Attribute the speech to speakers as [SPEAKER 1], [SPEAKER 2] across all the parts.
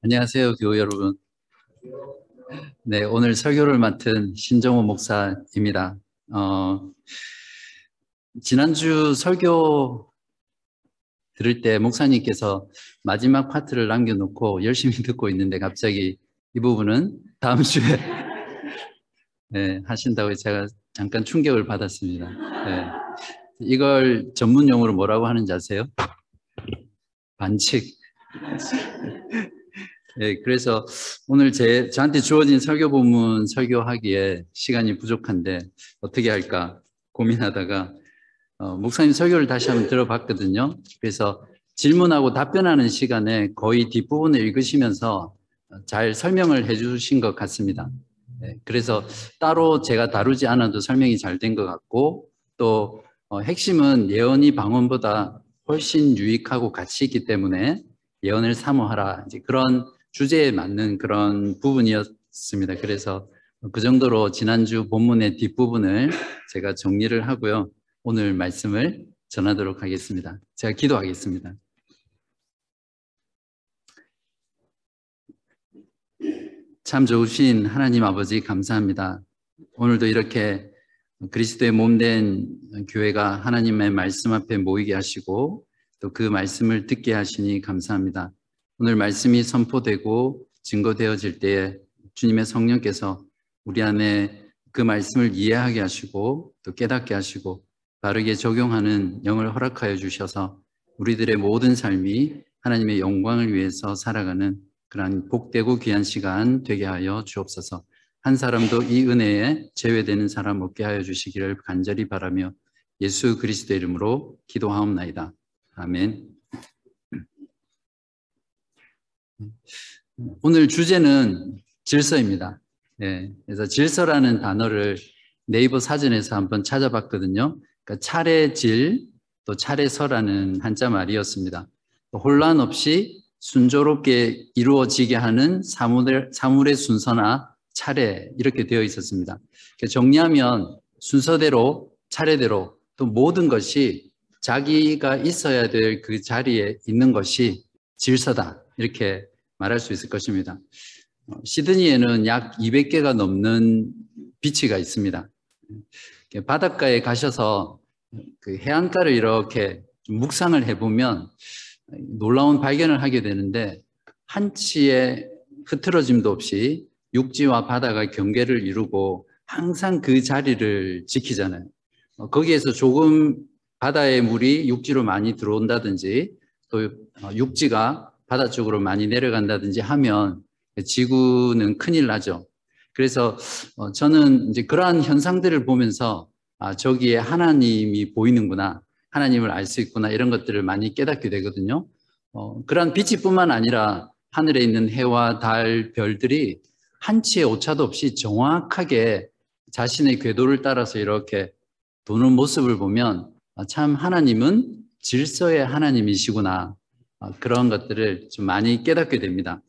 [SPEAKER 1] 안녕하세요, 교우 여러분. 네, 오늘 설교를 맡은 신정호 목사입니다. 어, 지난주 설교 들을 때 목사님께서 마지막 파트를 남겨놓고 열심히 듣고 있는데 갑자기 이 부분은 다음 주에 네, 하신다고 제가 잠깐 충격을 받았습니다. 네. 이걸 전문 용어로 뭐라고 하는지 아세요? 반칙. 네, 그래서 오늘 제, 저한테 주어진 설교 본문 설교하기에 시간이 부족한데 어떻게 할까 고민하다가 어, 목사님 설교를 다시 한번 들어봤거든요. 그래서 질문하고 답변하는 시간에 거의 뒷부분을 읽으시면서 잘 설명을 해 주신 것 같습니다. 네, 그래서 따로 제가 다루지 않아도 설명이 잘 된 것 같고 또 어, 핵심은 예언이 방언보다 훨씬 유익하고 가치 있기 때문에 예언을 사모하라 이제 그런 주제에 맞는 그런 부분이었습니다. 그래서 그 정도로 지난주 본문의 뒷부분을 제가 정리를 하고요. 오늘 말씀을 전하도록 하겠습니다. 제가 기도하겠습니다. 참 좋으신 하나님 아버지 감사합니다. 오늘도 이렇게 그리스도의 몸 된 교회가 하나님의 말씀 앞에 모이게 하시고 또 그 말씀을 듣게 하시니 감사합니다. 오늘 말씀이 선포되고 증거되어질 때에 주님의 성령께서 우리 안에 그 말씀을 이해하게 하시고 또 깨닫게 하시고 바르게 적용하는 영을 허락하여 주셔서 우리들의 모든 삶이 하나님의 영광을 위해서 살아가는 그러한 복되고 귀한 시간 되게 하여 주옵소서. 한 사람도 이 은혜에 제외되는 사람 없게 하여 주시기를 간절히 바라며 예수 그리스도 이름으로 기도하옵나이다. 아멘. 오늘 주제는 질서입니다. 네, 그래서 질서라는 단어를 네이버 사전에서 한번 찾아봤거든요. 그러니까 차례 질, 또 차례서라는 한자 말이었습니다. 혼란 없이 순조롭게 이루어지게 하는 사물의, 사물의 순서나 차례 이렇게 되어 있었습니다. 정리하면 순서대로 차례대로 또 모든 것이 자기가 있어야 될 그 자리에 있는 것이 질서다 이렇게 말할 수 있을 것입니다. 어, 시드니에는 약 200개가 넘는 비치가 있습니다. 바닷가에 가셔서 그 해안가를 이렇게 묵상을 해보면 놀라운 발견을 하게 되는데 한치의 흐트러짐도 없이 육지와 바다가 경계를 이루고 항상 그 자리를 지키잖아요. 어, 거기에서 조금 바다의 물이 육지로 많이 들어온다든지 또 어, 육지가 바다 쪽으로 많이 내려간다든지 하면 지구는 큰일 나죠. 그래서 어, 저는 이제 그러한 현상들을 보면서 아, 저기에 하나님이 보이는구나. 하나님을 알 수 있구나. 이런 것들을 많이 깨닫게 되거든요. 어, 그러한 빛이뿐만 아니라 하늘에 있는 해와 달, 별들이 한치의 오차도 없이 정확하게 자신의 궤도를 따라서 이렇게 도는 모습을 보면 아, 참 하나님은 질서의 하나님이시구나. 어, 그런 것들을 좀 많이 깨닫게 됩니다.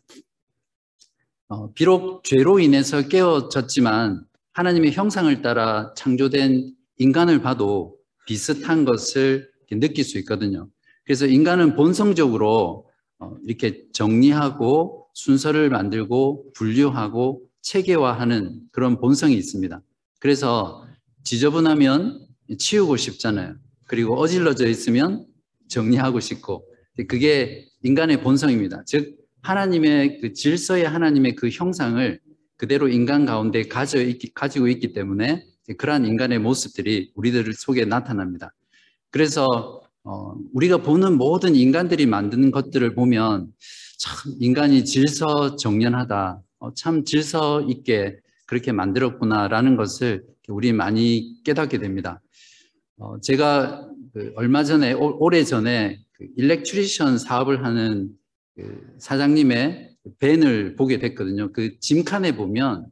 [SPEAKER 1] 어, 비록 죄로 인해서 깨어졌지만 하나님의 형상을 따라 창조된 인간을 봐도 비슷한 것을 느낄 수 있거든요. 그래서 인간은 본성적으로 어, 이렇게 정리하고 순서를 만들고 분류하고 체계화하는 그런 본성이 있습니다. 그래서 지저분하면 치우고 싶잖아요. 그리고 어질러져 있으면 정리하고 싶고 그게 인간의 본성입니다. 즉 하나님의 그 질서의 하나님의 그 형상을 그대로 인간 가운데 가져 있기, 가지고 있기 때문에 그러한 인간의 모습들이 우리들 속에 나타납니다. 그래서 어, 우리가 보는 모든 인간들이 만드는 것들을 보면 참 인간이 질서 정연하다, 어, 참 질서 있게 그렇게 만들었구나라는 것을 우리 많이 깨닫게 됩니다. 어, 제가 그 얼마 전에 오래 전에 그 일렉트리션 사업을 하는 그 사장님의 밴을 보게 됐거든요. 그 짐칸에 보면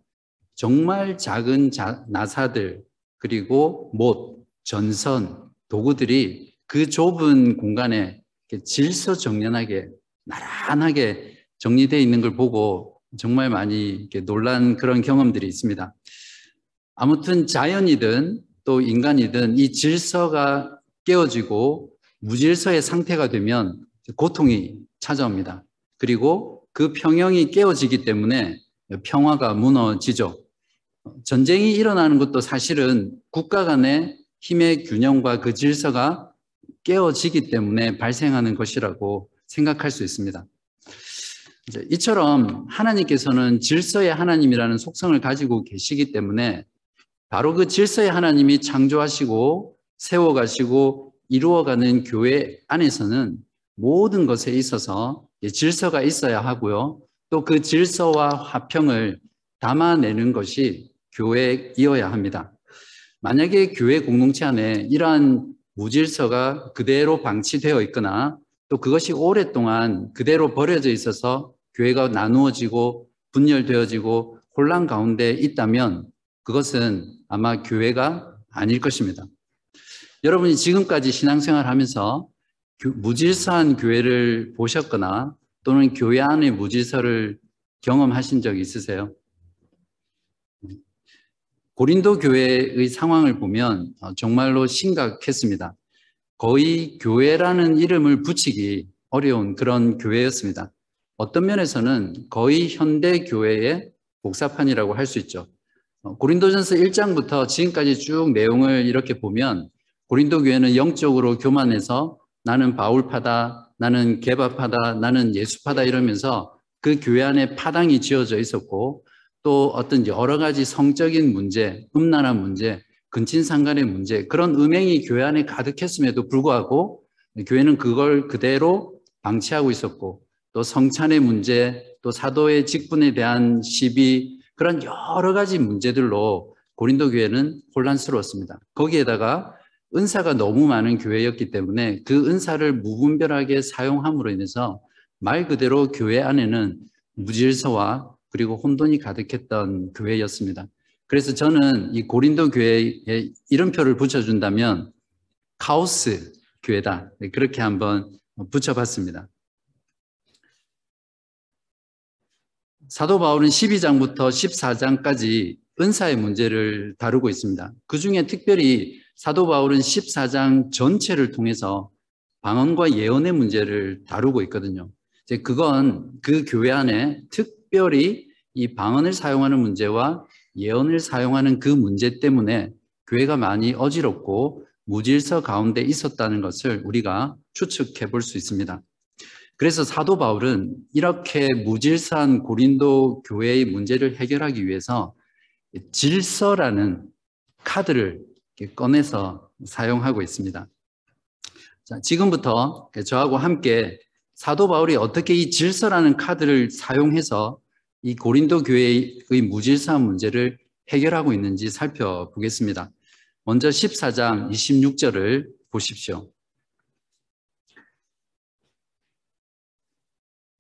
[SPEAKER 1] 정말 작은 자, 나사들 그리고 못, 전선, 도구들이 그 좁은 공간에 질서정연하게 나란하게 정리되어 있는 걸 보고 정말 많이 놀란 그런 경험들이 있습니다. 아무튼 자연이든 또 인간이든 이 질서가 깨어지고 무질서의 상태가 되면 고통이 찾아옵니다. 그리고 그 평형이 깨어지기 때문에 평화가 무너지죠. 전쟁이 일어나는 것도 사실은 국가 간의 힘의 균형과 그 질서가 깨어지기 때문에 발생하는 것이라고 생각할 수 있습니다. 이처럼 하나님께서는 질서의 하나님이라는 속성을 가지고 계시기 때문에 바로 그 질서의 하나님이 창조하시고 세워가시고 이루어가는 교회 안에서는 모든 것에 있어서 질서가 있어야 하고요. 또 그 질서와 화평을 담아내는 것이 교회이어야 합니다. 만약에 교회 공동체 안에 이러한 무질서가 그대로 방치되어 있거나 또 그것이 오랫동안 그대로 버려져 있어서 교회가 나누어지고 분열되어지고 혼란 가운데 있다면 그것은 아마 교회가 아닐 것입니다. 여러분이 지금까지 신앙생활 하면서 무질서한 교회를 보셨거나 또는 교회 안의 무질서를 경험하신 적 있으세요? 고린도 교회의 상황을 보면 정말로 심각했습니다. 거의 교회라는 이름을 붙이기 어려운 그런 교회였습니다. 어떤 면에서는 거의 현대 교회의 복사판이라고 할 수 있죠. 어, 고린도전서 1장부터 지금까지 쭉 내용을 이렇게 보면 고린도 교회는 영적으로 교만해서 나는 바울파다, 나는 개바파다, 나는 예수파다 이러면서 그 교회 안에 파당이 지어져 있었고 또 어떤 여러 가지 성적인 문제, 음란한 문제, 근친상간의 문제 그런 음행이 교회 안에 가득했음에도 불구하고 교회는 그걸 그대로 방치하고 있었고 또 성찬의 문제, 또 사도의 직분에 대한 시비 그런 여러 가지 문제들로 고린도 교회는 혼란스러웠습니다. 거기에다가 은사가 너무 많은 교회였기 때문에 그 은사를 무분별하게 사용함으로 인해서 말 그대로 교회 안에는 무질서와 그리고 혼돈이 가득했던 교회였습니다. 그래서 저는 이 고린도 교회에 이름표를 붙여준다면 카오스 교회다. 네, 그렇게 한번 붙여봤습니다. 사도 바울은 12장부터 14장까지 은사의 문제를 다루고 있습니다. 그 중에 특별히 사도 바울은 14장 전체를 통해서 방언과 예언의 문제를 다루고 있거든요. 이제 그건 그 교회 안에 특별히 이 방언을 사용하는 문제와 예언을 사용하는 그 문제 때문에 교회가 많이 어지럽고 무질서 가운데 있었다는 것을 우리가 추측해 볼 수 있습니다. 그래서 사도 바울은 이렇게 무질서한 고린도 교회의 문제를 해결하기 위해서 질서라는 카드를 꺼내서 사용하고 있습니다. 자, 지금부터 저하고 함께 사도 바울이 어떻게 이 질서라는 카드를 사용해서 이 고린도 교회의 무질서한 문제를 해결하고 있는지 살펴보겠습니다. 먼저 14장 26절을 보십시오.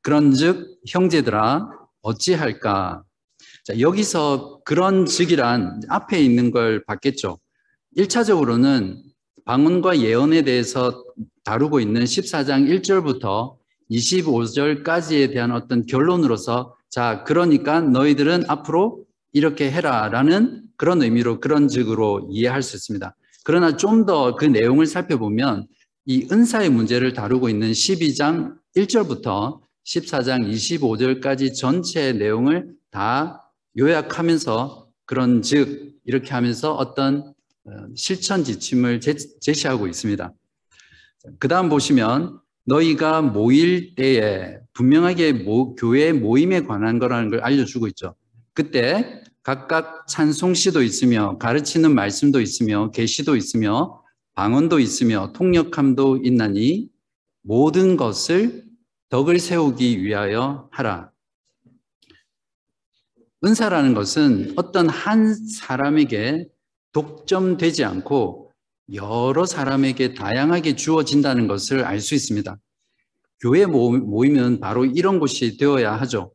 [SPEAKER 1] 그런즉 형제들아 어찌할까? 자, 여기서 그런 즉이란 앞에 있는 걸 봤겠죠. 1차적으로는 방언과 예언에 대해서 다루고 있는 14장 1절부터 25절까지에 대한 어떤 결론으로서 자, 그러니까 너희들은 앞으로 이렇게 해라 라는 그런 의미로 그런 즉으로 이해할 수 있습니다. 그러나 좀 더 그 내용을 살펴보면 이 은사의 문제를 다루고 있는 12장 1절부터 14장 25절까지 전체 내용을 다 요약하면서 그런 즉 이렇게 하면서 어떤 어, 실천 지침을 제시하고 있습니다. 그 다음 보시면 너희가 모일 때에 분명하게 모, 교회 모임에 관한 거라는 걸 알려주고 있죠. 그때 각각 찬송시도 있으며 가르치는 말씀도 있으며 계시도 있으며 방언도 있으며 통역함도 있나니 모든 것을 덕을 세우기 위하여 하라. 은사라는 것은 어떤 한 사람에게 독점되지 않고 여러 사람에게 다양하게 주어진다는 것을 알 수 있습니다. 교회 모임은 바로 이런 곳이 되어야 하죠.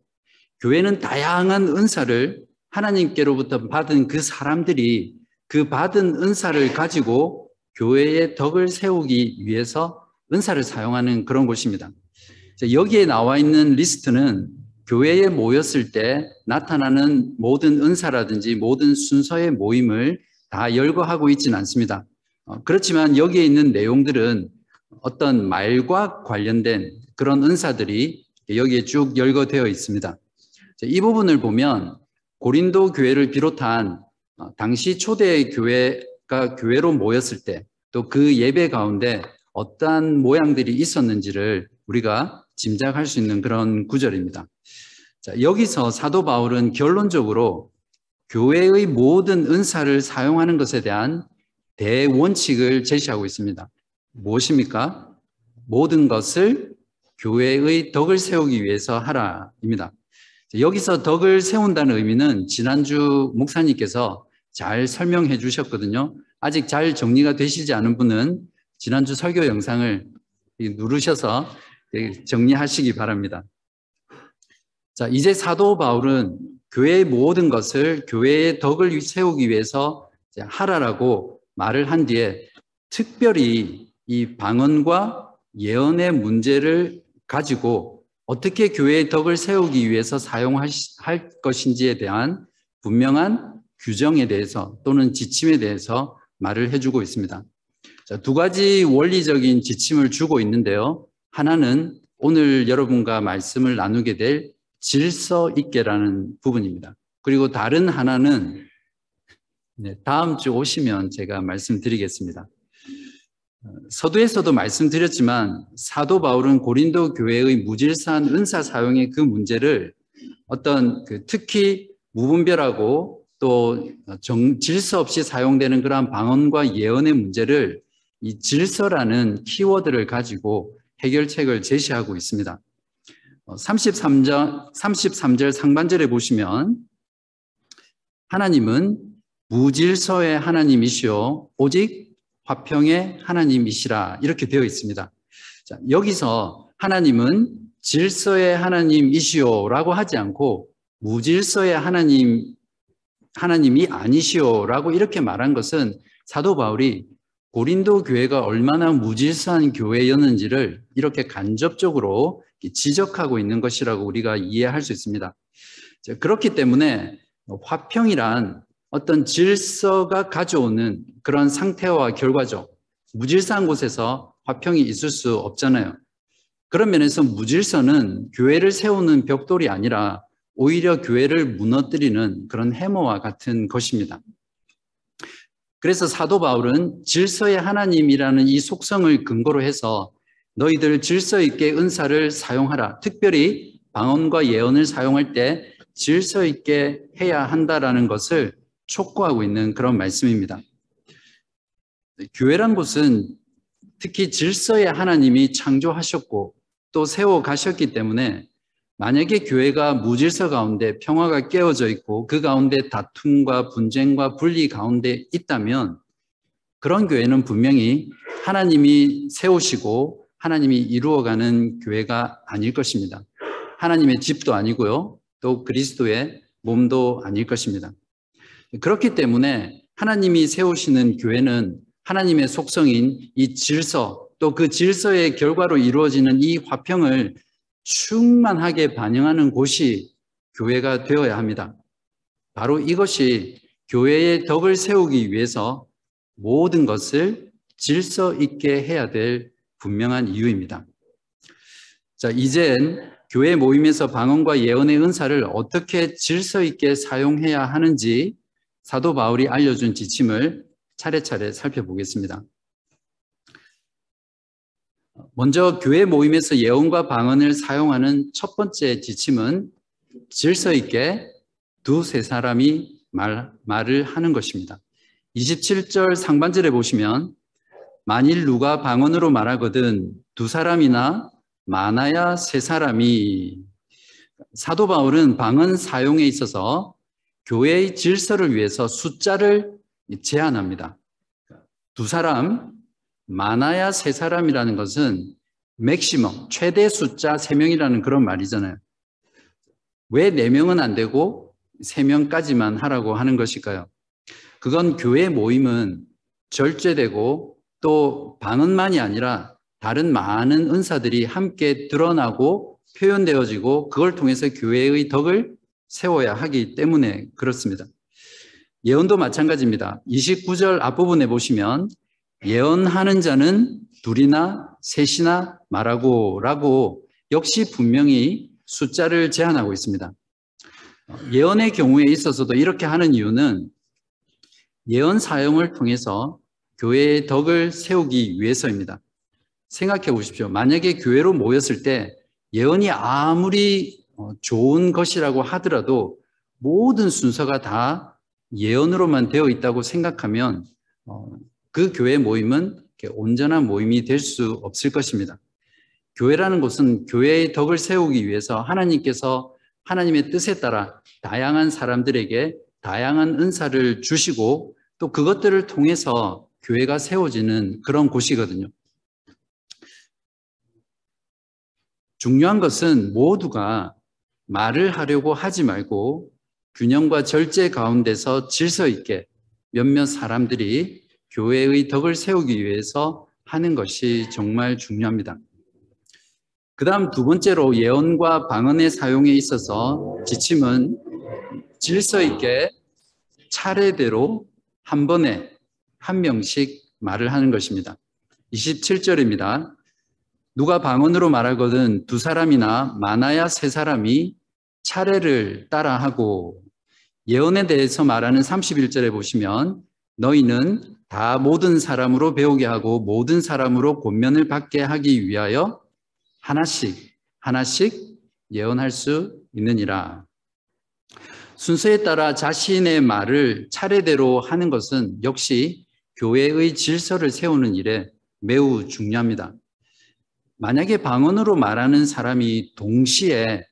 [SPEAKER 1] 교회는 다양한 은사를 하나님께로부터 받은 그 사람들이 그 받은 은사를 가지고 교회의 덕을 세우기 위해서 은사를 사용하는 그런 곳입니다. 여기에 나와 있는 리스트는 교회에 모였을 때 나타나는 모든 은사라든지 모든 순서의 모임을 다 열거하고 있지는 않습니다. 어, 그렇지만 여기에 있는 내용들은 어떤 말과 관련된 그런 은사들이 여기에 쭉 열거되어 있습니다. 이 부분을 보면 고린도 교회를 비롯한 어, 당시 초대 교회가 교회로 모였을 때 또 그 예배 가운데 어떠한 모양들이 있었는지를 우리가 짐작할 수 있는 그런 구절입니다. 자, 여기서 사도 바울은 결론적으로 교회의 모든 은사를 사용하는 것에 대한 대원칙을 제시하고 있습니다. 무엇입니까? 모든 것을 교회의 덕을 세우기 위해서 하라입니다. 여기서 덕을 세운다는 의미는 지난주 목사님께서 잘 설명해 주셨거든요. 아직 잘 정리가 되시지 않은 분은 지난주 설교 영상을 누르셔서 정리하시기 바랍니다. 자, 이제 사도 바울은 교회의 모든 것을 교회의 덕을 세우기 위해서 하라라고 말을 한 뒤에 특별히 이 방언과 예언의 문제를 가지고 어떻게 교회의 덕을 세우기 위해서 사용할 것인지에 대한 분명한 규정에 대해서 또는 지침에 대해서 말을 해주고 있습니다. 자, 두 가지 원리적인 지침을 주고 있는데요. 하나는 오늘 여러분과 말씀을 나누게 될 질서 있게라는 부분입니다. 그리고 다른 하나는 네, 다음 주 오시면 제가 말씀드리겠습니다. 서두에서도 말씀드렸지만 사도 바울은 고린도 교회의 무질서한 은사 사용의 그 문제를 어떤 그 특히 무분별하고 또 정, 질서 없이 사용되는 그러한 방언과 예언의 문제를 이 질서라는 키워드를 가지고 해결책을 제시하고 있습니다. 33절, 어, 33절 상반절에 보시면 하나님은 무질서의 하나님이시오 오직 화평의 하나님이시라 이렇게 되어 있습니다. 자, 여기서 하나님은 질서의 하나님이시오라고 하지 않고 무질서의 하나님 하나님이 아니시오라고 이렇게 말한 것은 사도 바울이 고린도 교회가 얼마나 무질서한 교회였는지를 이렇게 간접적으로 지적하고 있는 것이라고 우리가 이해할 수 있습니다. 그렇기 때문에 화평이란 어떤 질서가 가져오는 그런 상태와 결과죠. 무질서한 곳에서 화평이 있을 수 없잖아요. 그런 면에서 무질서는 교회를 세우는 벽돌이 아니라 오히려 교회를 무너뜨리는 그런 해모와 같은 것입니다. 그래서 사도 바울은 질서의 하나님이라는 이 속성을 근거로 해서 너희들 질서 있게 은사를 사용하라. 특별히 방언과 예언을 사용할 때 질서 있게 해야 한다라는 것을 촉구하고 있는 그런 말씀입니다. 교회란 곳은 특히 질서의 하나님이 창조하셨고 또 세워 가셨기 때문에 만약에 교회가 무질서 가운데 평화가 깨어져 있고 그 가운데 다툼과 분쟁과 분리 가운데 있다면 그런 교회는 분명히 하나님이 세우시고 하나님이 이루어가는 교회가 아닐 것입니다. 하나님의 집도 아니고요. 또 그리스도의 몸도 아닐 것입니다. 그렇기 때문에 하나님이 세우시는 교회는 하나님의 속성인 이 질서 또 그 질서의 결과로 이루어지는 이 화평을 충만하게 반영하는 곳이 교회가 되어야 합니다. 바로 이것이 교회의 덕을 세우기 위해서 모든 것을 질서 있게 해야 될 분명한 이유입니다. 자, 이젠 교회 모임에서 방언과 예언의 은사를 어떻게 질서 있게 사용해야 하는지 사도 바울이 알려준 지침을 차례차례 살펴보겠습니다. 먼저 교회 모임에서 예언과 방언을 사용하는 첫 번째 지침은 질서 있게 두 세 사람이 말, 말을 하는 것입니다. 27절 상반절에 보시면 만일 누가 방언으로 말하거든 두 사람이나 많아야 세 사람이 사도 바울은 방언 사용에 있어서 교회의 질서를 위해서 숫자를 제한합니다. 두 사람, 많아야 세 사람이라는 것은 맥시멈, 최대 숫자 세 명이라는 그런 말이잖아요. 왜 네 명은 안 되고 세 명까지만 하라고 하는 것일까요? 그건 교회 모임은 절제되고 또 방언만이 아니라 다른 많은 은사들이 함께 드러나고 표현되어지고 그걸 통해서 교회의 덕을 세워야 하기 때문에 그렇습니다. 예언도 마찬가지입니다. 29절 앞부분에 보시면 예언하는 자는 둘이나 셋이나 말하고 라고 역시 분명히 숫자를 제한하고 있습니다. 예언의 경우에 있어서도 이렇게 하는 이유는 예언 사용을 통해서 교회의 덕을 세우기 위해서입니다. 생각해 보십시오. 만약에 교회로 모였을 때 예언이 아무리 어, 좋은 것이라고 하더라도 모든 순서가 다 예언으로만 되어 있다고 생각하면 어, 그 교회 모임은 온전한 모임이 될 수 없을 것입니다. 교회라는 곳은 교회의 덕을 세우기 위해서 하나님께서 하나님의 뜻에 따라 다양한 사람들에게 다양한 은사를 주시고 또 그것들을 통해서 교회가 세워지는 그런 곳이거든요. 중요한 것은 모두가 말을 하려고 하지 말고 균형과 절제 가운데서 질서 있게 몇몇 사람들이 교회의 덕을 세우기 위해서 하는 것이 정말 중요합니다. 그 다음 두 번째로 예언과 방언의 사용에 있어서 지침은 질서 있게 차례대로 한 번에 한 명씩 말을 하는 것입니다. 27절입니다. 누가 방언으로 말하거든 두 사람이나 많아야 세 사람이 차례를 따라하고 예언에 대해서 말하는 31절에 보시면 너희는 다 모든 사람으로 배우게 하고 모든 사람으로 권면을 받게 하기 위하여 하나씩 하나씩 예언할 수 있느니라. 순서에 따라 자신의 말을 차례대로 하는 것은 역시 교회의 질서를 세우는 일에 매우 중요합니다. 만약에 방언으로 말하는 사람이 동시에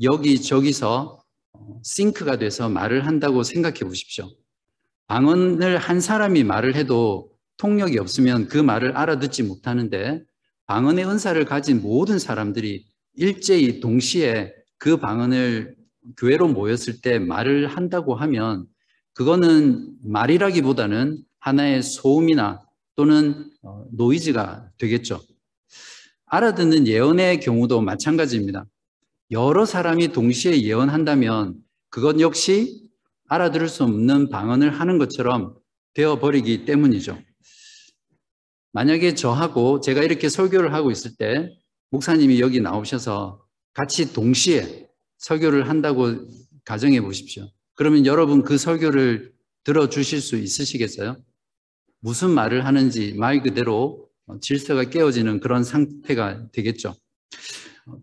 [SPEAKER 1] 여기저기서 싱크가 돼서 말을 한다고 생각해 보십시오. 방언을 한 사람이 말을 해도 통역이 없으면 그 말을 알아듣지 못하는데 방언의 은사를 가진 모든 사람들이 일제히 동시에 그 방언을 교회로 모였을 때 말을 한다고 하면 그거는 말이라기보다는 하나의 소음이나 또는 어, 노이즈가 되겠죠. 알아듣는 예언의 경우도 마찬가지입니다. 여러 사람이 동시에 예언한다면 그것 역시 알아들을 수 없는 방언을 하는 것처럼 되어버리기 때문이죠. 만약에 저하고 제가 이렇게 설교를 하고 있을 때 목사님이 여기 나오셔서 같이 동시에 설교를 한다고 가정해 보십시오. 그러면 여러분 그 설교를 들어주실 수 있으시겠어요? 무슨 말을 하는지 말 그대로 질서가 깨어지는 그런 상태가 되겠죠.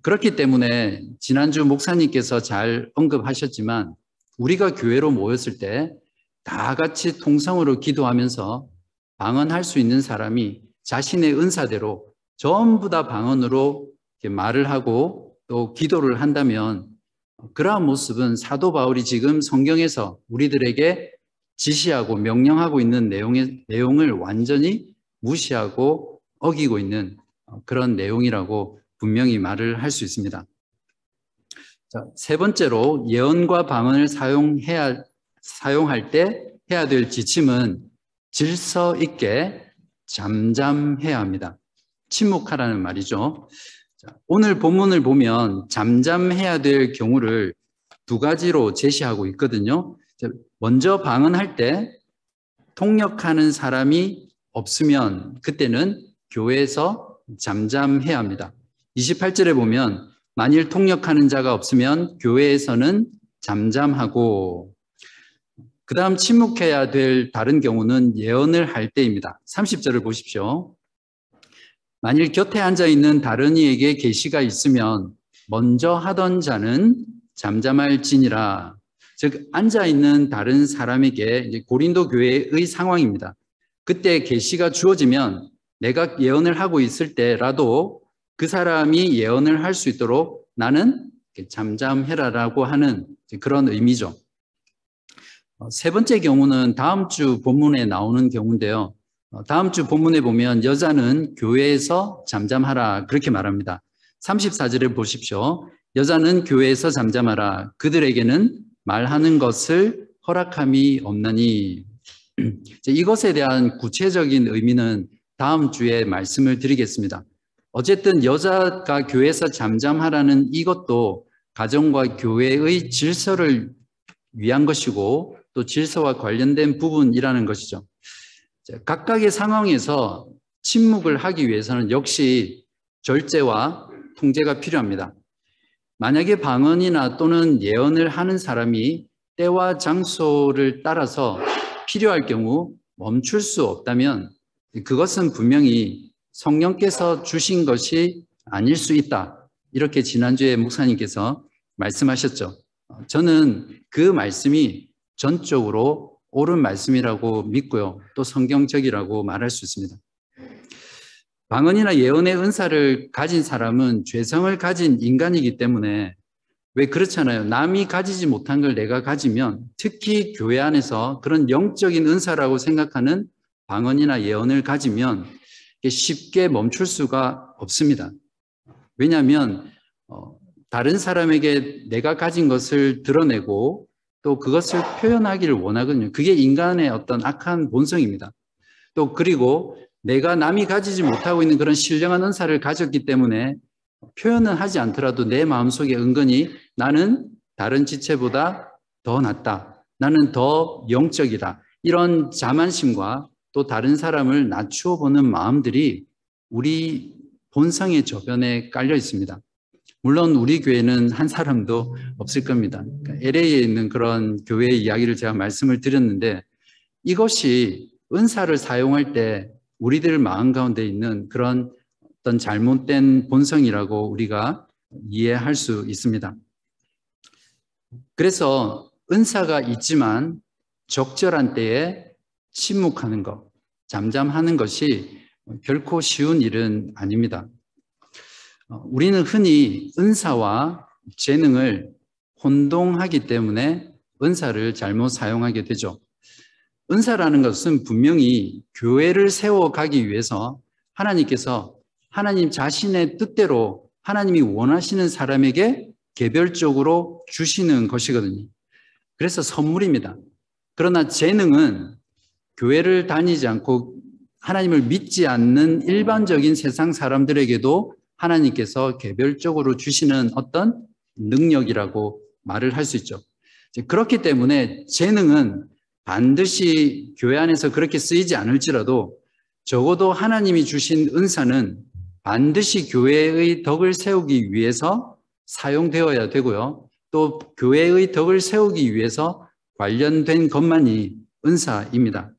[SPEAKER 1] 그렇기 때문에 지난주 목사님께서 잘 언급하셨지만 우리가 교회로 모였을 때 다 같이 통성으로 기도하면서 방언할 수 있는 사람이 자신의 은사대로 전부 다 방언으로 말을 하고 또 기도를 한다면 그러한 모습은 사도 바울이 지금 성경에서 우리들에게 지시하고 명령하고 있는 내용의, 내용을 완전히 무시하고 어기고 있는 그런 내용이라고 분명히 말을 할 수 있습니다. 자, 세 번째로 예언과 방언을 사용해야 사용할 때 해야 될 지침은 질서 있게 잠잠해야 합니다. 침묵하라는 말이죠. 자, 오늘 본문을 보면 잠잠해야 될 경우를 두 가지로 제시하고 있거든요. 자, 먼저 방언할 때 통역하는 사람이 없으면 그때는 교회에서 잠잠해야 합니다. 28절에 보면 만일 통역하는 자가 없으면 교회에서는 잠잠하고 그 다음 침묵해야 될 다른 경우는 예언을 할 때입니다. 30절을 보십시오. 만일 곁에 앉아 있는 다른 이에게 계시가 있으면 먼저 하던 자는 잠잠할지니라. 즉 앉아 있는 다른 사람에게 고린도 교회의 상황입니다. 그때 계시가 주어지면 내가 예언을 하고 있을 때라도 그 사람이 예언을 할 수 있도록 나는 잠잠해라라고 하는 그런 의미죠. 어, 세 번째 경우는 다음 주 본문에 나오는 경우인데요. 어, 다음 주 본문에 보면 여자는 교회에서 잠잠하라 그렇게 말합니다. 34절에 보십시오. 여자는 교회에서 잠잠하라. 그들에게는 말하는 것을 허락함이 없나니. 이것에 대한 구체적인 의미는 다음 주에 말씀을 드리겠습니다. 어쨌든 여자가 교회에서 잠잠하라는 이것도 가정과 교회의 질서를 위한 것이고 또 질서와 관련된 부분이라는 것이죠. 각각의 상황에서 침묵을 하기 위해서는 역시 절제와 통제가 필요합니다. 만약에 방언이나 또는 예언을 하는 사람이 때와 장소를 따라서 필요할 경우 멈출 수 없다면 그것은 분명히 성령께서 주신 것이 아닐 수 있다. 이렇게 지난주에 목사님께서 말씀하셨죠. 저는 그 말씀이 전적으로 옳은 말씀이라고 믿고요. 또 성경적이라고 말할 수 있습니다. 방언이나 예언의 은사를 가진 사람은 죄성을 가진 인간이기 때문에 왜 그렇잖아요. 남이 가지지 못한 걸 내가 가지면 특히 교회 안에서 그런 영적인 은사라고 생각하는 방언이나 예언을 가지면 쉽게 멈출 수가 없습니다. 왜냐하면 어, 다른 사람에게 내가 가진 것을 드러내고 또 그것을 표현하기를 원하거든요. 그게 인간의 어떤 악한 본성입니다. 또 그리고 내가 남이 가지지 못하고 있는 그런 신령한 은사를 가졌기 때문에 표현은 하지 않더라도 내 마음속에 은근히 나는 다른 지체보다 더 낫다. 나는 더 영적이다. 이런 자만심과 또 다른 사람을 낮추어 보는 마음들이 우리 본성의 저변에 깔려 있습니다. 물론 우리 교회는 한 사람도 없을 겁니다. LA에 그러니까 있는 그런 교회 이야기를 제가 말씀을 드렸는데 이것이 은사를 사용할 때 우리들 마음 가운데 있는 그런 어떤 잘못된 본성이라고 우리가 이해할 수 있습니다. 그래서 은사가 있지만 적절한 때에 침묵하는 것, 잠잠하는 것이 결코 쉬운 일은 아닙니다. 우리는 흔히 은사와 재능을 혼동하기 때문에 은사를 잘못 사용하게 되죠. 은사라는 것은 분명히 교회를 세워가기 위해서 하나님께서 하나님 자신의 뜻대로 하나님이 원하시는 사람에게 개별적으로 주시는 것이거든요. 그래서 선물입니다. 그러나 재능은 교회를 다니지 않고 하나님을 믿지 않는 일반적인 세상 사람들에게도 하나님께서 개별적으로 주시는 어떤 능력이라고 말을 할 수 있죠. 그렇기 때문에 재능은 반드시 교회 안에서 그렇게 쓰이지 않을지라도 적어도 하나님이 주신 은사는 반드시 교회의 덕을 세우기 위해서 사용되어야 되고요. 또 교회의 덕을 세우기 위해서 관련된 것만이 은사입니다.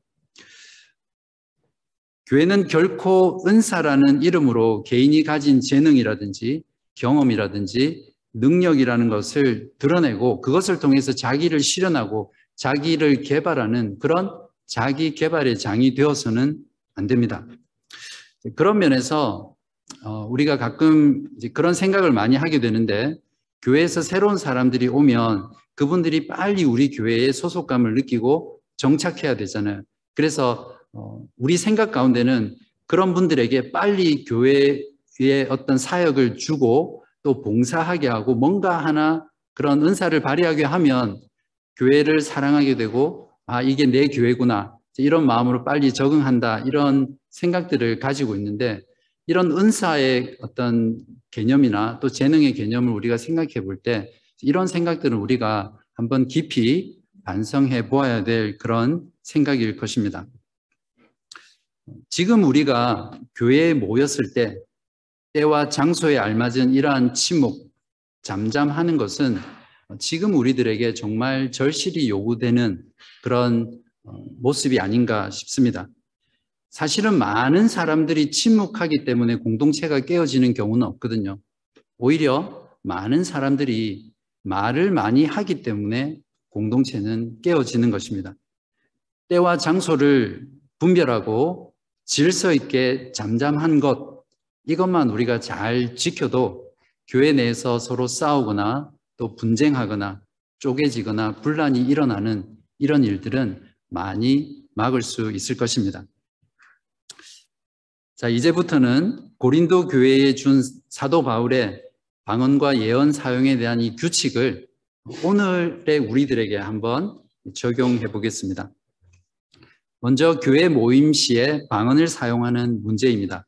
[SPEAKER 1] 교회는 결코 은사라는 이름으로 개인이 가진 재능이라든지 경험이라든지 능력이라는 것을 드러내고 그것을 통해서 자기를 실현하고 자기를 개발하는 그런 자기 개발의 장이 되어서는 안 됩니다. 그런 면에서 어, 우리가 가끔 그런 생각을 많이 하게 되는데 교회에서 새로운 사람들이 오면 그분들이 빨리 우리 교회에 소속감을 느끼고 정착해야 되잖아요. 그래서 어, 우리 생각 가운데는 그런 분들에게 빨리 교회에 어떤 사역을 주고 또 봉사하게 하고 뭔가 하나 그런 은사를 발휘하게 하면 교회를 사랑하게 되고 아 이게 내 교회구나 이런 마음으로 빨리 적응한다 이런 생각들을 가지고 있는데 이런 은사의 어떤 개념이나 또 재능의 개념을 우리가 생각해 볼 때 이런 생각들은 우리가 한번 깊이 반성해 보아야 될 그런 생각일 것입니다. 지금 우리가 교회에 모였을 때 때와 장소에 알맞은 이러한 침묵, 잠잠하는 것은 지금 우리들에게 정말 절실히 요구되는 그런 어, 모습이 아닌가 싶습니다. 사실은 많은 사람들이 침묵하기 때문에 공동체가 깨어지는 경우는 없거든요. 오히려 많은 사람들이 말을 많이 하기 때문에 공동체는 깨어지는 것입니다. 때와 장소를 분별하고 질서 있게 잠잠한 것, 이것만 우리가 잘 지켜도 교회 내에서 서로 싸우거나 또 분쟁하거나 쪼개지거나 분란이 일어나는 이런 일들은 많이 막을 수 있을 것입니다. 자, 이제부터는 고린도 교회에 준 사도 바울의 방언과 예언 사용에 대한 이 규칙을 오늘의 우리들에게 한번 적용해 보겠습니다. 먼저 교회 모임 시에 방언을 사용하는 문제입니다.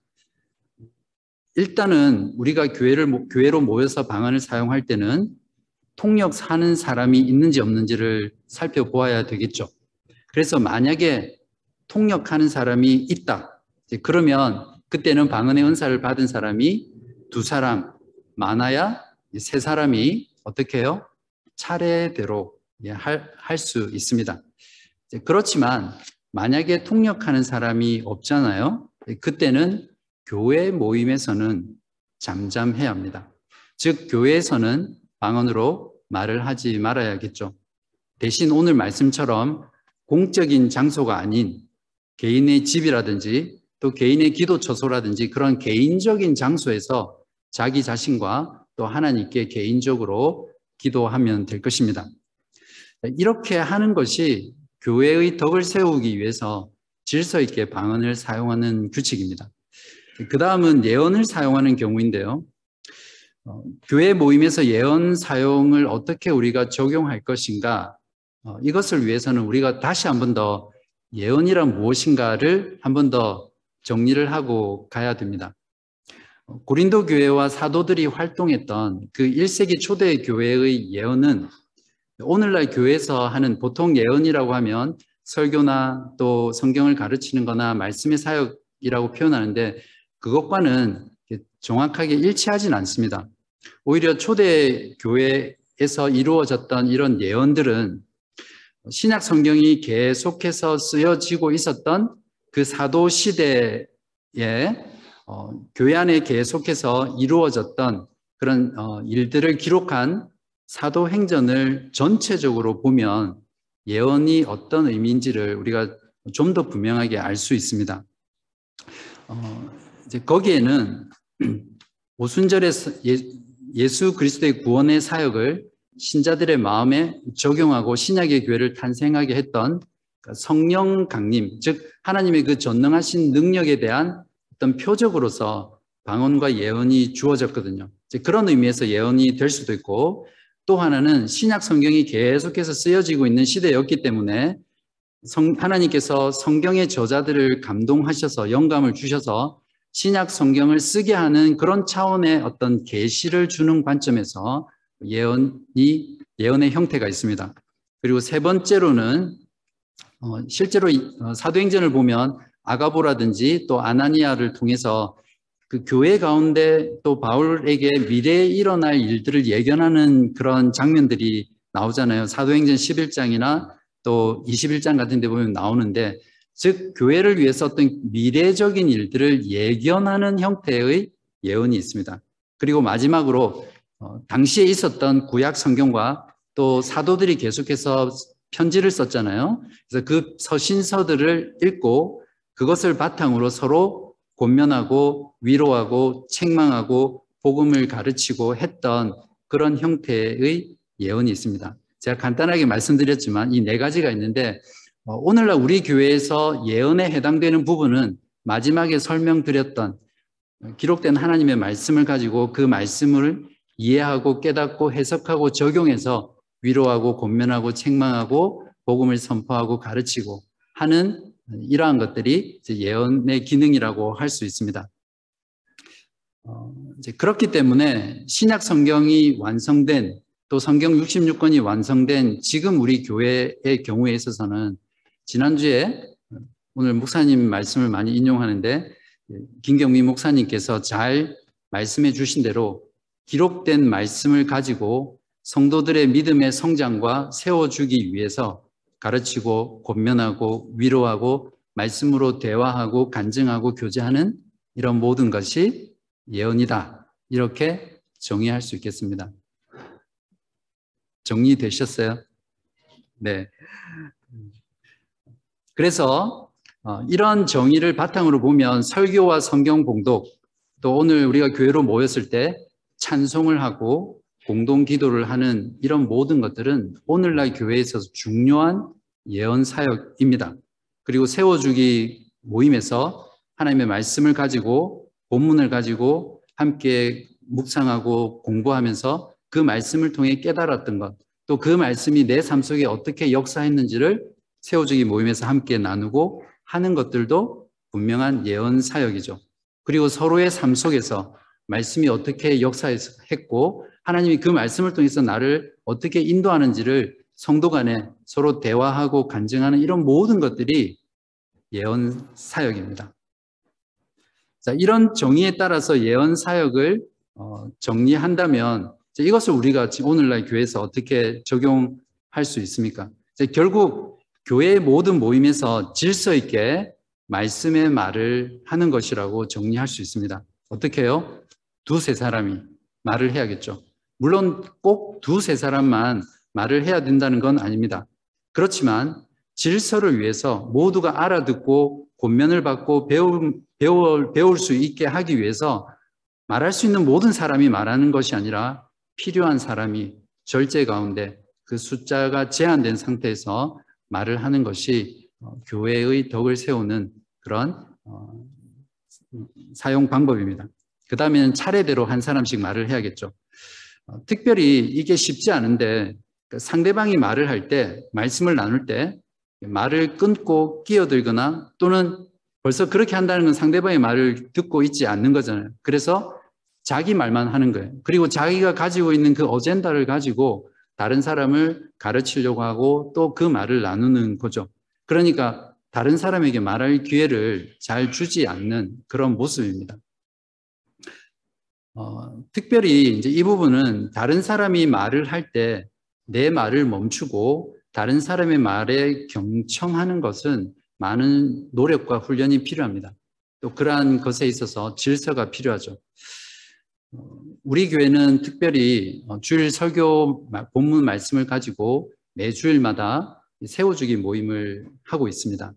[SPEAKER 1] 일단은 우리가 교회를 교회로 모여서 방언을 사용할 때는 통역 사는 사람이 있는지 없는지를 살펴보아야 되겠죠. 그래서 만약에 통역하는 사람이 있다. 그러면 그때는 방언의 은사를 받은 사람이 두 사람 많아야 세 사람이 어떻게 해요? 차례대로 예, 할수 있습니다. 그렇지만 만약에 통역하는 사람이 없잖아요. 그때는 교회 모임에서는 잠잠해야 합니다. 즉 교회에서는 방언으로 말을 하지 말아야겠죠. 대신 오늘 말씀처럼 공적인 장소가 아닌 개인의 집이라든지 또 개인의 기도 처소라든지 그런 개인적인 장소에서 자기 자신과 또 하나님께 개인적으로 기도하면 될 것입니다. 이렇게 하는 것이 교회의 덕을 세우기 위해서 질서 있게 방언을 사용하는 규칙입니다. 그 다음은 예언을 사용하는 경우인데요. 어, 교회 모임에서 예언 사용을 어떻게 우리가 적용할 것인가 어, 이것을 위해서는 우리가 다시 한 번 더 예언이란 무엇인가를 한 번 더 정리를 하고 가야 됩니다. 어, 고린도 교회와 사도들이 활동했던 그 1세기 초대 교회의 예언은 오늘날 교회에서 하는 보통 예언이라고 하면 설교나 또 성경을 가르치는 거나 말씀의 사역이라고 표현하는데 그것과는 정확하게 일치하진 않습니다. 오히려 초대 교회에서 이루어졌던 이런 예언들은 신약 성경이 계속해서 쓰여지고 있었던 그 사도 시대에 어, 교회 안에 계속해서 이루어졌던 그런 어, 일들을 기록한 사도행전을 전체적으로 보면 예언이 어떤 의미인지를 우리가 좀 더 분명하게 알 수 있습니다. 어, 이제 거기에는 오순절에 예, 수 그리스도의 구원의 사역을 신자들의 마음에 적용하고 신약의 교회를 탄생하게 했던 그 성령 강림, 즉 하나님의 그 전능하신 능력에 대한 어떤 표적으로서 방언과 예언이 주어졌거든요. 그런 의미에서 예언이 될 수도 있고 또 하나는 신약 성경이 계속해서 쓰여지고 있는 시대였기 때문에 성, 하나님께서 성경의 저자들을 감동하셔서 영감을 주셔서 신약 성경을 쓰게 하는 그런 차원의 어떤 계시를 주는 관점에서 예언이 예언의 형태가 있습니다. 그리고 세 번째로는 어, 실제로 어, 사도행전을 보면 아가보라든지 또 아나니아를 통해서 그 교회 가운데 또 바울에게 미래에 일어날 일들을 예견하는 그런 장면들이 나오잖아요. 사도행전 11장이나 또 21장 같은 데 보면 나오는데 즉 교회를 위해서 어떤 미래적인 일들을 예견하는 형태의 예언이 있습니다. 그리고 마지막으로 어, 당시에 있었던 구약 성경과 또 사도들이 계속해서 편지를 썼잖아요. 그래서 그 서신서들을 읽고 그것을 바탕으로 서로 권면하고 위로하고 책망하고 복음을 가르치고 했던 그런 형태의 예언이 있습니다. 제가 간단하게 말씀드렸지만 이 네 가지가 있는데 어, 오늘날 우리 교회에서 예언에 해당되는 부분은 마지막에 설명드렸던 기록된 하나님의 말씀을 가지고 그 말씀을 이해하고 깨닫고 해석하고 적용해서 위로하고 권면하고 책망하고 복음을 선포하고 가르치고 하는 이러한 것들이 예언의 기능이라고 할 수 있습니다. 어, 그렇기 때문에 신약 성경이 완성된 또 성경 66권이 완성된 지금 우리 교회의 경우에 있어서는 지난주에 오늘 목사님 말씀을 많이 인용하는데 김경미 목사님께서 잘 말씀해 주신 대로 기록된 말씀을 가지고 성도들의 믿음의 성장과 세워주기 위해서 가르치고 권면하고 위로하고 말씀으로 대화하고 간증하고 교제하는 이런 모든 것이 예언이다. 이렇게 정의할 수 있겠습니다. 정리되셨어요? 네. 그래서 어, 이런 정의를 바탕으로 보면 설교와 성경 공독 또 오늘 우리가 교회로 모였을 때 찬송을 하고 공동 기도를 하는 이런 모든 것들은 오늘날 교회에 있어서 중요한 예언 사역입니다. 그리고 세워주기 모임에서 하나님의 말씀을 가지고 본문을 가지고 함께 묵상하고 공부하면서 그 말씀을 통해 깨달았던 것, 또 그 말씀이 내 삶 속에 어떻게 역사했는지를 세워주기 모임에서 함께 나누고 하는 것들도 분명한 예언 사역이죠. 그리고 서로의 삶 속에서 말씀이 어떻게 역사했고 하나님이 그 말씀을 통해서 나를 어떻게 인도하는지를 성도 간에 서로 대화하고 간증하는 이런 모든 것들이 예언 사역입니다. 자, 이런 정의에 따라서 예언 사역을 어, 정리한다면 이것을 우리가 오늘날 교회에서 어떻게 적용할 수 있습니까? 결국 교회의 모든 모임에서 질서 있게 말씀의 말을 하는 것이라고 정리할 수 있습니다. 어떻게 해요? 두세 사람이 말을 해야겠죠. 물론 꼭 두세 사람만 말을 해야 된다는 건 아닙니다. 그렇지만 질서를 위해서 모두가 알아듣고 권면을 받고 배울, 배울, 배울 수 있게 하기 위해서 말할 수 있는 모든 사람이 말하는 것이 아니라 필요한 사람이 절제 가운데 그 숫자가 제한된 상태에서 말을 하는 것이 어, 교회의 덕을 세우는 그런 어, 사용 방법입니다. 그 다음에는 차례대로 한 사람씩 말을 해야겠죠. 어, 특별히 이게 쉽지 않은데 그 상대방이 말을 할 때, 말씀을 나눌 때 말을 끊고 끼어들거나 또는 벌써 그렇게 한다는 건 상대방의 말을 듣고 있지 않는 거잖아요. 그래서 자기 말만 하는 거예요. 그리고 자기가 가지고 있는 그 어젠다를 가지고 다른 사람을 가르치려고 하고 또 그 말을 나누는 거죠. 그러니까 다른 사람에게 말할 기회를 잘 주지 않는 그런 모습입니다. 어, 특별히 이제 이 부분은 다른 사람이 말을 할 때 내 말을 멈추고 다른 사람의 말에 경청하는 것은 많은 노력과 훈련이 필요합니다. 또 그러한 것에 있어서 질서가 필요하죠. 어, 우리 교회는 특별히 어, 주일 설교 본문 말씀을 가지고 매주일마다 세워주기 모임을 하고 있습니다.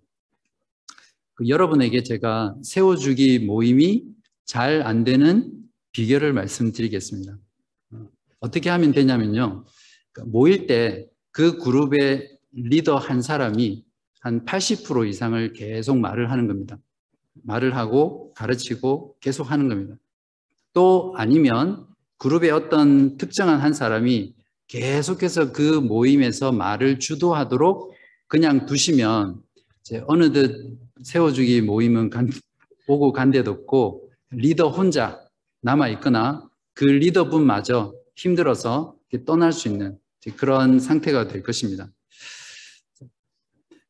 [SPEAKER 1] 그 여러분에게 제가 세워주기 모임이 잘 안 되는 비결을 말씀드리겠습니다. 어, 어떻게 하면 되냐면요. 그러니까 모일 때 그 그룹의 리더 한 사람이 한 80% 이상을 계속 말을 하는 겁니다. 말을 하고 가르치고 계속 하는 겁니다. 또 아니면 그룹의 어떤 특정한 한 사람이 계속해서 그 모임에서 말을 주도하도록 그냥 두시면 어느덧 세워주기 모임은 간, 오고 간 데도 없고 리더 혼자 남아 있거나 그 리더분마저 힘들어서 떠날 수 있는 그런 상태가 될 것입니다.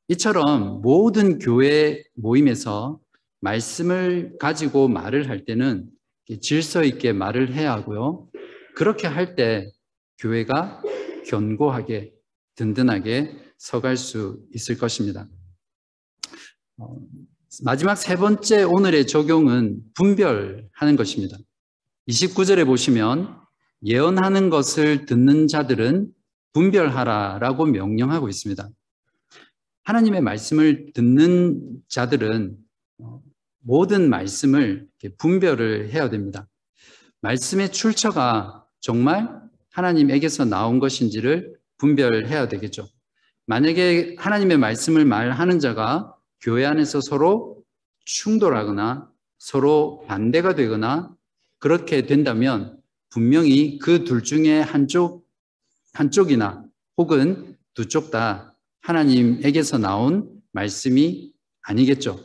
[SPEAKER 1] 이처럼 모든 교회 모임에서 말씀을 가지고 말을 할 때는 질서 있게 말을 해야 하고요. 그렇게 할 때 교회가 견고하게 든든하게 서갈 수 있을 것입니다. 어, 마지막 세 번째 오늘의 적용은 분별하는 것입니다. 29절에 보시면 예언하는 것을 듣는 자들은 분별하라라고 명령하고 있습니다. 하나님의 말씀을 듣는 자들은 어, 모든 말씀을 분별을 해야 됩니다. 말씀의 출처가 정말 하나님에게서 나온 것인지를 분별해야 되겠죠. 만약에 하나님의 말씀을 말하는 자가 교회 안에서 서로 충돌하거나 서로 반대가 되거나 그렇게 된다면 분명히 그 둘 중에 한쪽, 한쪽이나 혹은 두 쪽 다 하나님에게서 나온 말씀이 아니겠죠.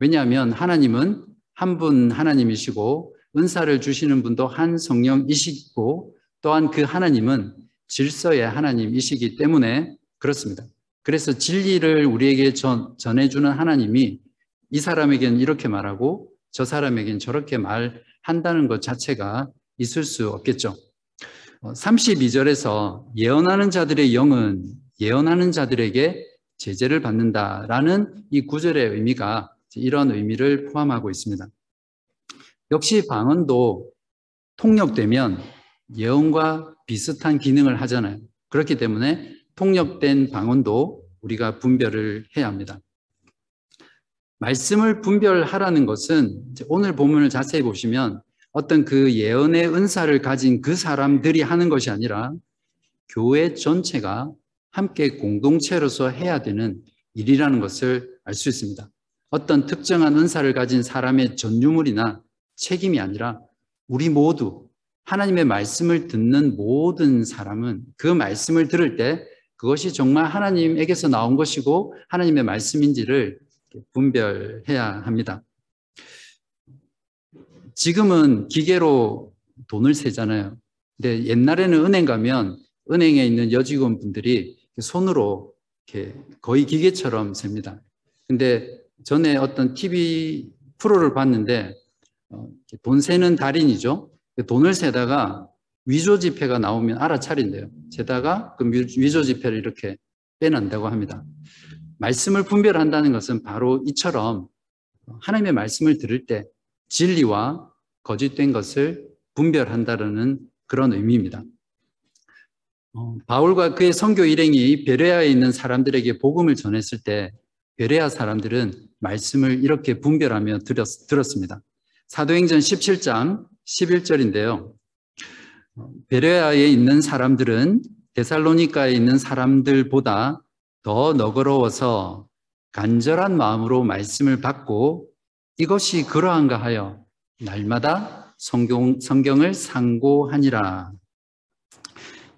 [SPEAKER 1] 왜냐하면 하나님은 한 분 하나님이시고 은사를 주시는 분도 한 성령이시고 또한 그 하나님은 질서의 하나님이시기 때문에 그렇습니다. 그래서 진리를 우리에게 전, 전해주는 하나님이 이 사람에게는 이렇게 말하고 저 사람에게는 저렇게 말한다는 것 자체가 있을 수 없겠죠. 32절에서 어, 예언하는 자들의 영은 예언하는 자들에게 제재를 받는다라는 이 구절의 의미가 이런 의미를 포함하고 있습니다. 역시 방언도 통역되면 예언과 비슷한 기능을 하잖아요. 그렇기 때문에 통역된 방언도 우리가 분별을 해야 합니다. 말씀을 분별하라는 것은 오늘 본문을 자세히 보시면 어떤 그 예언의 은사를 가진 그 사람들이 하는 것이 아니라 교회 전체가 함께 공동체로서 해야 되는 일이라는 것을 알 수 있습니다. 어떤 특정한 은사를 가진 사람의 전유물이나 책임이 아니라 우리 모두 하나님의 말씀을 듣는 모든 사람은 그 말씀을 들을 때 그것이 정말 하나님에게서 나온 것이고 하나님의 말씀인지를 분별해야 합니다. 지금은 기계로 돈을 세잖아요. 근데 옛날에는 은행 가면 은행에 있는 여직원 분들이 손으로 이렇게 거의 기계처럼 셉니다. 근데 전에 어떤 TV 프로를 봤는데 어, 돈 세는 달인이죠. 돈을 세다가 위조 지폐가 나오면 알아차린대요. 세다가 그 위조 지폐를 이렇게 빼낸다고 합니다. 말씀을 분별한다는 것은 바로 이처럼 하나님의 말씀을 들을 때 진리와 거짓된 것을 분별한다는 그런 의미입니다. 어, 바울과 그의 선교 일행이 베레아에 있는 사람들에게 복음을 전했을 때 베레아 사람들은 말씀을 이렇게 분별하며 들었, 들었 습니다. 사도행전 17장 11절인데요. 베레아에 있는 사람들은 데살로니카에 있는 사람들보다 더 너그러워서 간절한 마음으로 말씀을 받고 이것이 그러한가 하여 날마다 성경, 성경을 상고하니라.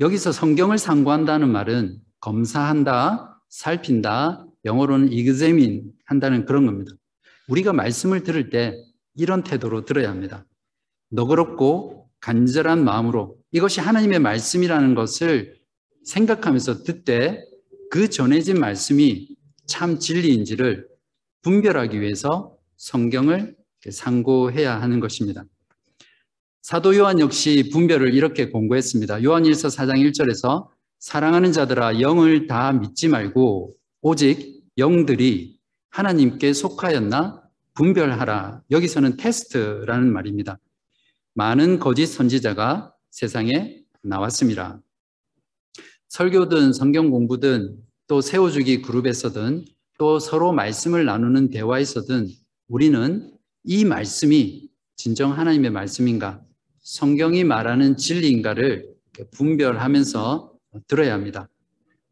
[SPEAKER 1] 여기서 성경을 상고한다는 말은 검사한다, 살핀다, 영어로는 이그제민 한다는 그런 겁니다. 우리가 말씀을 들을 때 이런 태도로 들어야 합니다. 너그럽고 간절한 마음으로 이것이 하나님의 말씀이라는 것을 생각하면서 듣되 그 전해진 말씀이 참 진리인지를 분별하기 위해서 성경을 상고해야 하는 것입니다. 사도 요한 역시 분별을 이렇게 공고했습니다. 요한 1서 4장 1절에서 사랑하는 자들아 영을 다 믿지 말고 오직 영들이 하나님께 속하였나 분별하라. 여기서는 테스트라는 말입니다. 많은 거짓 선지자가 세상에 나왔습니다. 설교든 성경 공부든 또 세워주기 그룹에서든 또 서로 말씀을 나누는 대화에서든 우리는 이 말씀이 진정 하나님의 말씀인가, 성경이 말하는 진리인가를 분별하면서 들어야 합니다.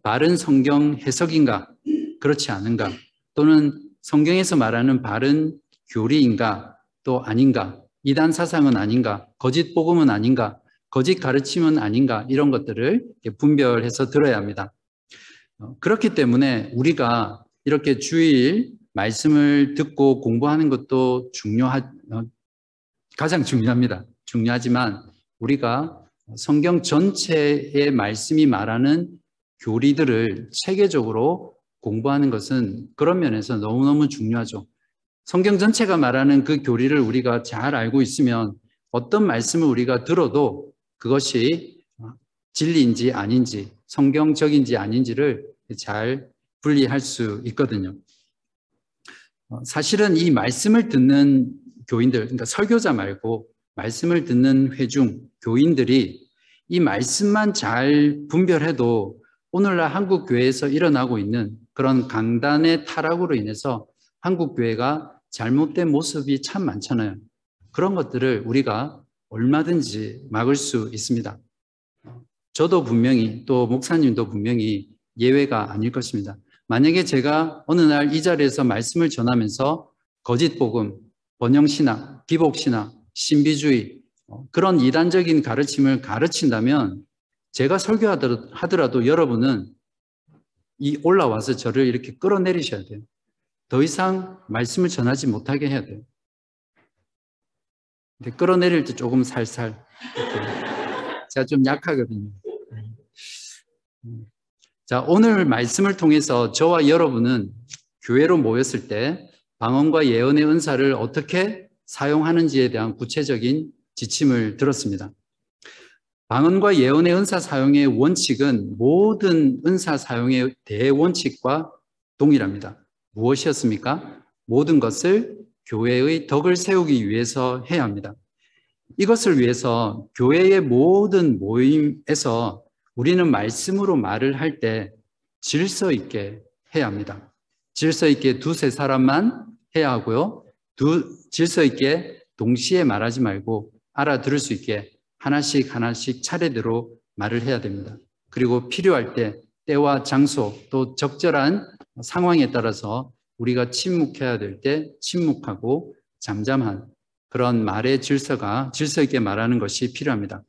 [SPEAKER 1] 바른 성경 해석인가, 그렇지 않은가, 또는 성경에서 말하는 바른 교리인가, 또 아닌가, 이단 사상은 아닌가, 거짓 복음은 아닌가, 거짓 가르침은 아닌가, 이런 것들을 분별해서 들어야 합니다. 어, 그렇기 때문에 우리가 이렇게 주일 말씀을 듣고 공부하는 것도 중요하, 어, 가장 중요합니다. 중요하지만 우리가 성경 전체의 말씀이 말하는 교리들을 체계적으로 공부하는 것은 그런 면에서 너무너무 중요하죠. 성경 전체가 말하는 그 교리를 우리가 잘 알고 있으면 어떤 말씀을 우리가 들어도 그것이 진리인지 아닌지 성경적인지 아닌지를 잘 분리할 수 있거든요. 어, 사실은 이 말씀을 듣는 교인들, 그러니까 설교자 말고 말씀을 듣는 회중, 교인들이 이 말씀만 잘 분별해도 오늘날 한국 교회에서 일어나고 있는 그런 강단의 타락으로 인해서 한국 교회가 잘못된 모습이 참 많잖아요. 그런 것들을 우리가 얼마든지 막을 수 있습니다. 저도 분명히 또 목사님도 분명히 예외가 아닐 것입니다. 만약에 제가 어느 날 이 자리에서 말씀을 전하면서 거짓 복음, 번영 신학, 기복 신학, 신비주의 어, 그런 이단적인 가르침을 가르친다면 제가 설교하더라도 여러분은 이 올라와서 저를 이렇게 끌어내리셔야 돼요. 더 이상 말씀을 전하지 못하게 해야 돼요. 근데 끌어내릴 때 조금 살살. 제가 좀 약하거든요. 음. 자, 오늘 말씀을 통해서 저와 여러분은 교회로 모였을 때 방언과 예언의 은사를 어떻게 사용하는지에 대한 구체적인 지침을 들었습니다. 방언과 예언의 은사 사용의 원칙은 모든 은사 사용의 대원칙과 동일합니다. 무엇이었습니까? 모든 것을 교회의 덕을 세우기 위해서 해야 합니다. 이것을 위해서 교회의 모든 모임에서 우리는 말씀으로 말을 할 때 질서 있게 해야 합니다. 질서 있게 두세 사람만 해야 하고요. 두, 질서 있게 동시에 말하지 말고 알아들을 수 있게 하나씩 하나씩 차례대로 말을 해야 됩니다. 그리고 필요할 때 때와 장소 또 적절한 상황에 따라서 우리가 침묵해야 될 때 침묵하고 잠잠한 그런 말의 질서가 질서 있게 말하는 것이 필요합니다.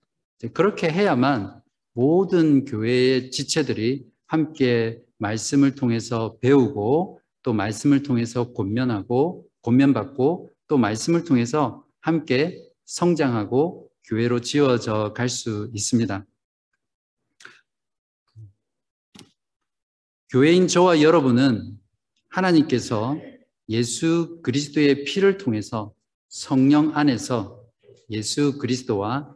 [SPEAKER 1] 그렇게 해야만 모든 교회의 지체들이 함께 말씀을 통해서 배우고 또 말씀을 통해서 권면하고 권면받고 또 말씀을 통해서 함께 성장하고 교회로 지어져 갈 수 있습니다. 교회인 저와 여러분은 하나님께서 예수 그리스도의 피를 통해서 성령 안에서 예수 그리스도와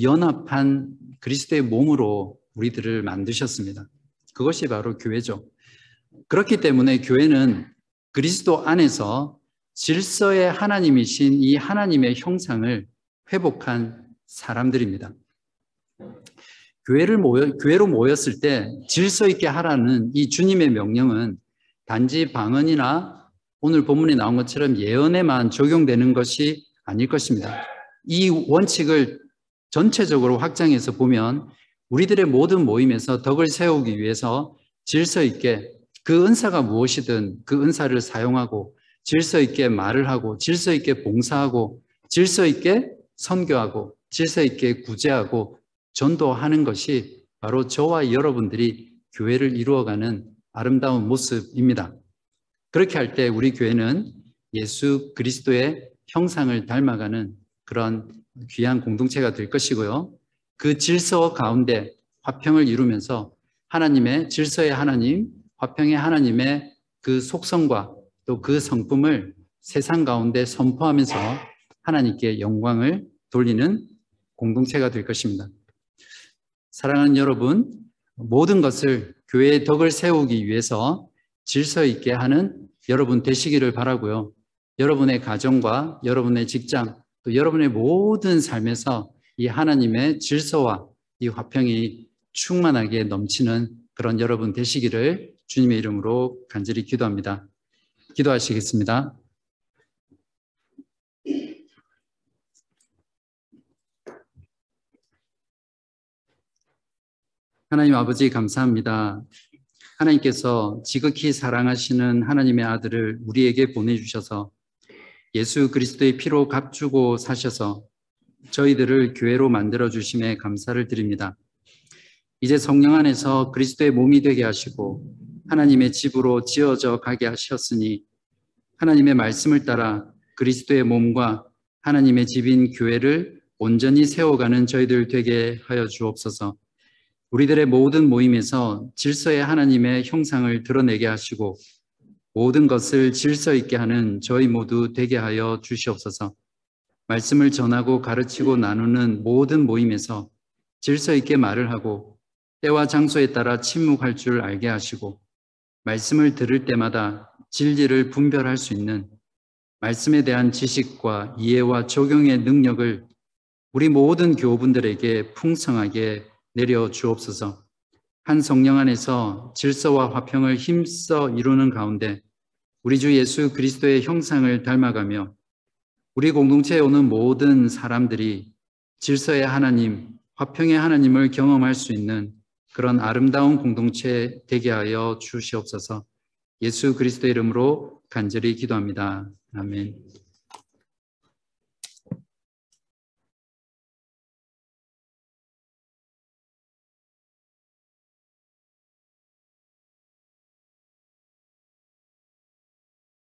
[SPEAKER 1] 연합한 그리스도의 몸으로 우리들을 만드셨습니다. 그것이 바로 교회죠. 그렇기 때문에 교회는 그리스도 안에서 질서의 하나님이신 이 하나님의 형상을 회복한 사람들입니다. 교회를 모여, 교회로 모였을 때 질서 있게 하라는 이 주님의 명령은 단지 방언이나 오늘 본문에 나온 것처럼 예언에만 적용되는 것이 아닐 것입니다. 이 원칙을 전체적으로 확장해서 보면 우리들의 모든 모임에서 덕을 세우기 위해서 질서 있게 그 은사가 무엇이든 그 은사를 사용하고 질서 있게 말을 하고 질서 있게 봉사하고 질서 있게 선교하고 질서 있게 구제하고 전도하는 것이 바로 저와 여러분들이 교회를 이루어가는 아름다운 모습입니다. 그렇게 할 때 우리 교회는 예수 그리스도의 형상을 닮아가는 그런 귀한 공동체가 될 것이고요. 그 질서 가운데 화평을 이루면서 하나님의 질서의 하나님, 화평의 하나님의 그 속성과 또 그 성품을 세상 가운데 선포하면서 하나님께 영광을 돌리는 공동체가 될 것입니다. 사랑하는 여러분, 모든 것을 교회의 덕을 세우기 위해서 질서 있게 하는 여러분 되시기를 바라고요. 여러분의 가정과 여러분의 직장, 또 여러분의 모든 삶에서 이 하나님의 질서와 이 화평이 충만하게 넘치는 그런 여러분 되시기를 주님의 이름으로 간절히 기도합니다. 기도하시겠습니다. 하나님 아버지 감사합니다. 하나님께서 지극히 사랑하시는 하나님의 아들을 우리에게 보내주셔서 예수 그리스도의 피로 값주고 사셔서 저희들을 교회로 만들어 주심에 감사를 드립니다. 이제 성령 안에서 그리스도의 몸이 되게 하시고 하나님의 집으로 지어져 가게 하셨으니 하나님의 말씀을 따라 그리스도의 몸과 하나님의 집인 교회를 온전히 세워가는 저희들 되게 하여 주옵소서. 우리들의 모든 모임에서 질서의 하나님의 형상을 드러내게 하시고 모든 것을 질서 있게 하는 저희 모두 되게 하여 주시옵소서. 말씀을 전하고 가르치고 나누는 모든 모임에서 질서 있게 말을 하고 때와 장소에 따라 침묵할 줄 알게 하시고 말씀을 들을 때마다 진리를 분별할 수 있는 말씀에 대한 지식과 이해와 적용의 능력을 우리 모든 교우분들에게 풍성하게 내려 주옵소서. 한 성령 안에서 질서와 화평을 힘써 이루는 가운데 우리 주 예수 그리스도의 형상을 닮아가며 우리 공동체에 오는 모든 사람들이 질서의 하나님, 화평의 하나님을 경험할 수 있는 그런 아름다운 공동체 되게 하여 주시옵소서. 예수 그리스도 이름으로 간절히 기도합니다. 아멘.